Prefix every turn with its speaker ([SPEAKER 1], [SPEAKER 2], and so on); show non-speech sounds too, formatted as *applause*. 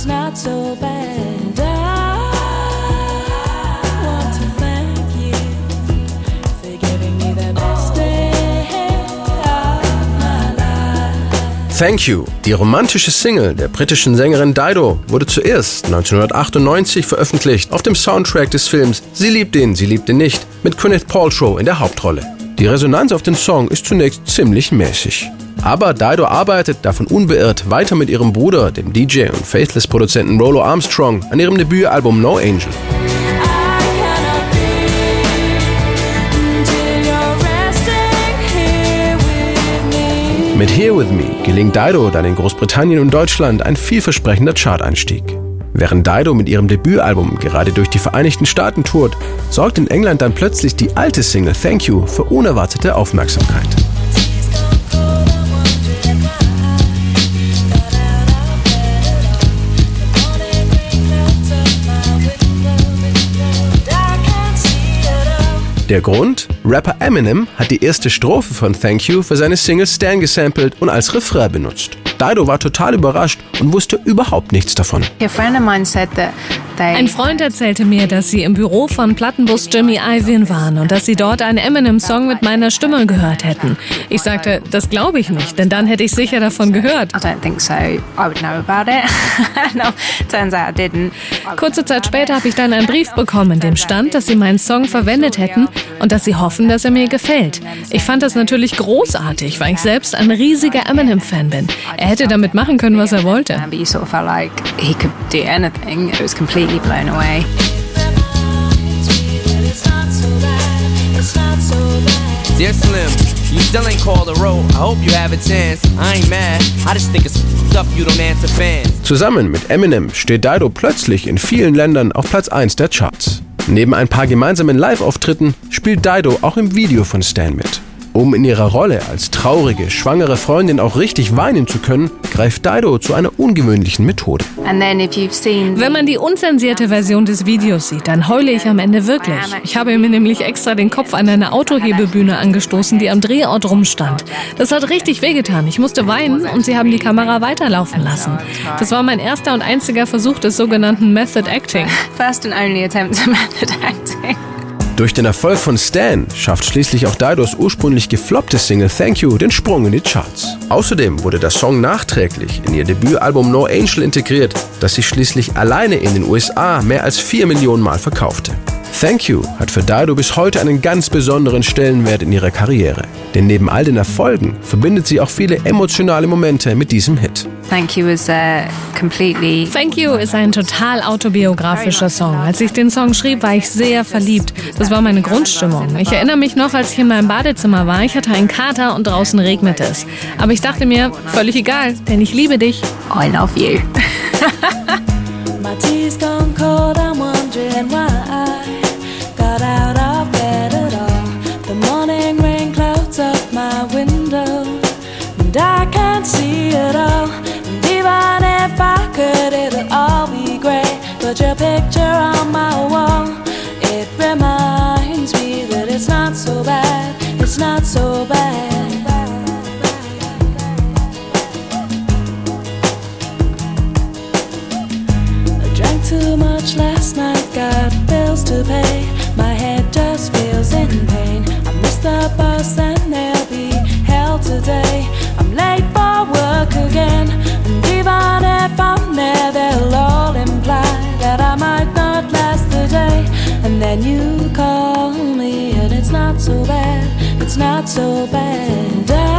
[SPEAKER 1] it's not so bad. I want to thank you for giving me the best day of my life.
[SPEAKER 2] Thank You, die romantische Single der britischen Sängerin Dido, wurde zuerst 1998 veröffentlicht auf dem Soundtrack des Films Sie liebt ihn, sie liebt ihn nicht mit Gwyneth Paltrow in der Hauptrolle. Die Resonanz auf den Song ist zunächst ziemlich mäßig. Aber Dido arbeitet davon unbeirrt weiter mit ihrem Bruder, dem DJ und Faithless-Produzenten Rollo Armstrong, an ihrem Debütalbum No Angel. Mit Here With Me gelingt Dido dann in Großbritannien und Deutschland ein vielversprechender Chart-Einstieg. Während Dido mit ihrem Debütalbum gerade durch die Vereinigten Staaten tourt, sorgt in England dann plötzlich die alte Single Thank You für unerwartete Aufmerksamkeit. Der Grund? Rapper Eminem hat die erste Strophe von Thank You für seine Single Stan gesampelt und als Refrain benutzt. Dido war total überrascht und wusste überhaupt nichts davon.
[SPEAKER 3] A friend of mine said that
[SPEAKER 4] Ein Freund erzählte mir, dass sie im Büro von Plattenbus Jimmy Iovine waren und dass sie dort einen Eminem-Song mit meiner Stimme gehört hätten. Ich sagte, das glaube ich nicht, denn dann hätte ich sicher davon gehört.
[SPEAKER 3] I don't think so. I would know about it. *laughs* no, turns out I didn't.
[SPEAKER 4] Kurze Zeit später habe ich dann einen Brief bekommen, in dem stand, dass sie meinen Song verwendet hätten und dass sie hoffen, dass er mir gefällt. Ich fand das natürlich großartig, weil ich selbst ein riesiger Eminem-Fan bin. Er hätte damit machen können, was er wollte.
[SPEAKER 3] He could do anything. It was completely blown away.
[SPEAKER 5] Dear Slim, you still ain't called a roll. I hope you have a chance. I ain't mad. I just think it's f***ed up you don't answer fans.
[SPEAKER 2] Zusammen mit Eminem steht Dido plötzlich in vielen Ländern auf Platz 1 der Charts. Neben ein paar gemeinsamen Live-Auftritten spielt Dido auch im Video von Stan mit. Um in ihrer Rolle als traurige, schwangere Freundin auch richtig weinen zu können, greift Dido zu einer ungewöhnlichen Methode.
[SPEAKER 3] And then if you've seen
[SPEAKER 4] Wenn man die unzensierte Version des Videos sieht, dann heule ich am Ende wirklich. Ich habe mir nämlich extra den Kopf an eine Autohebebühne angestoßen, die am Drehort rumstand. Das hat richtig wehgetan. Ich musste weinen und sie haben die Kamera weiterlaufen lassen. Das war mein erster und einziger Versuch des sogenannten Method Acting.
[SPEAKER 3] first and only attempt at method acting.
[SPEAKER 2] Durch den Erfolg von Stan schafft schließlich auch Didos ursprünglich gefloppte Single Thank You den Sprung in die Charts. Außerdem wurde der Song nachträglich in ihr Debütalbum No Angel integriert, das sich schließlich alleine in den USA mehr als 4 Millionen Mal verkaufte. Thank You hat für Dido bis heute einen ganz besonderen Stellenwert in ihrer Karriere. Denn neben all den Erfolgen verbindet sie auch viele emotionale Momente mit diesem Hit.
[SPEAKER 3] Thank you was uh, completely
[SPEAKER 4] Thank You ist ein total autobiografischer Song. Als ich den Song schrieb, war ich sehr verliebt. Das war meine Grundstimmung. Ich erinnere mich noch, als ich in meinem Badezimmer war. Ich hatte einen Kater und draußen regnete es. Aber ich dachte mir, völlig egal, denn ich liebe dich.
[SPEAKER 3] I love you. *laughs*
[SPEAKER 1] can't see it all. And even if I could, it'll all be great. But your picture on my wall, it reminds me that it's not so bad, it's not so bad. I drank too much last night, got bills to pay. My head just feels in pain. I missed the bus and there'll be hell today. I'm late And you call me, and it's not so bad, it's not so bad.